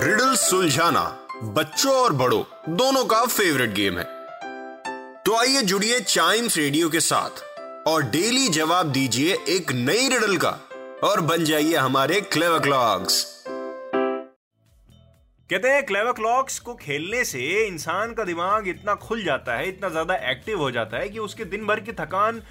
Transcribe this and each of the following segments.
Riddle सुलझाना बच्चों और बड़ों दोनों का फेवरेट गेम है। तो आइए जुड़िए चाइम्स रेडियो के साथ और डेली जवाब दीजिए एक नई रिडल का और बन जाइए हमारे क्लेवर क्लॉक्स कहते हैं क्लेवर क्लॉक्स को खेलने से इंसान का दिमाग इतना खुल जाता है इतना ज़्यादा एक्टिव हो जाता है कि उसके दिन भर की थकान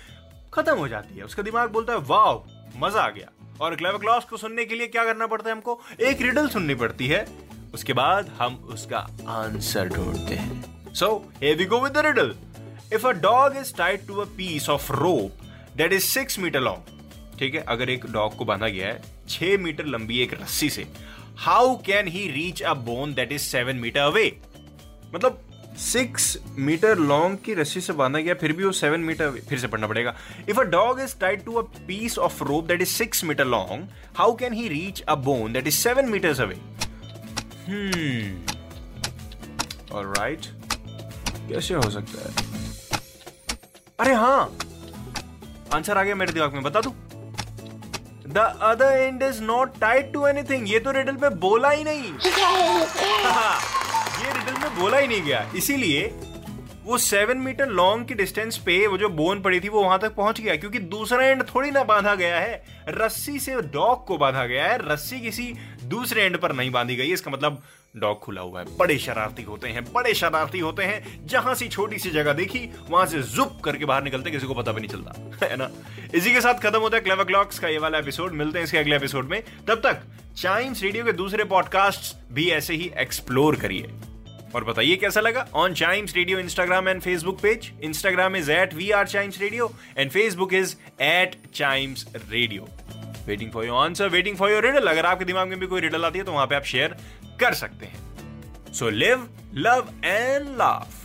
खत्म हो जाती है। उसका दिमाग बोलता है वाह मज़ा आ गया। और क्लेवर क्लॉक्स को सुनने के लिए क्या करना पड़ता है हमको? एक रिडल सुननी पड़ती है। उसके बाद हम उसका आंसर ढूंढते हैं। सो we go with the riddle. If a dog is tied to a piece of rope that is six meter ठीक है, अगर एक डॉग को बांधा गया है, छह मीटर लंबी एक रस्सी से how can he reach a bone that is seven metre away मतलब सिक्स मीटर लॉन्ग की रस्सी से बांधा गया फिर भी वो सेवन मीटर फिर से पढ़ना पड़ेगा। If a dog is tied to a piece of rope that is six metre long how can he reach a bone that is seven metres away alright कैसे हो सकता है? अरे हाँ। आंसर आ गया मेरे दिमाग में बता दू? The other end is not tied to anything ये तो रिडल पे बोला ही नहीं। ये रिडल में बोला ही नहीं गया। इसीलिए वो सेवन मीटर लॉन्ग की डिस्टेंस पे वो जो बोन पड़ी थी, वो वहाँ तक पहुँच गया, क्योंकि दूसरा एंड थोड़ी ना बांधा गया है। रस्सी से डॉग को बांधा गया है, रस्सी किसी दूसरे एंड पर नहीं बांधी गई, इसका मतलब डॉग खुला हुआ है। बड़े शरारती होते हैं, बड़े शरारती होते हैं, जहाँ सी छोटी सी जगह देखी, वहाँ से जुप करके बाहर निकलते, किसी को पता भी नहीं चलता, है ना? इसी के साथ खत्म होता है क्लेवर क्लॉक्स का ये वाला एपिसोड मिलते हैं इसके अगले एपिसोड में। तब तक चाइम्स रेडियो के दूसरे पॉडकास्ट भी ऐसे ही एक्सप्लोर करिए। और बताइए कैसा लगा? On Chimes radio Instagram and Facebook page Instagram is at we are Chimes radio and Facebook is at Chimes radio waiting for your answer waiting for your riddle अगर आपके दिमाग में भी कोई रिडल आती है तो वहाँ पे आप शेयर कर सकते हैं। So live love and laugh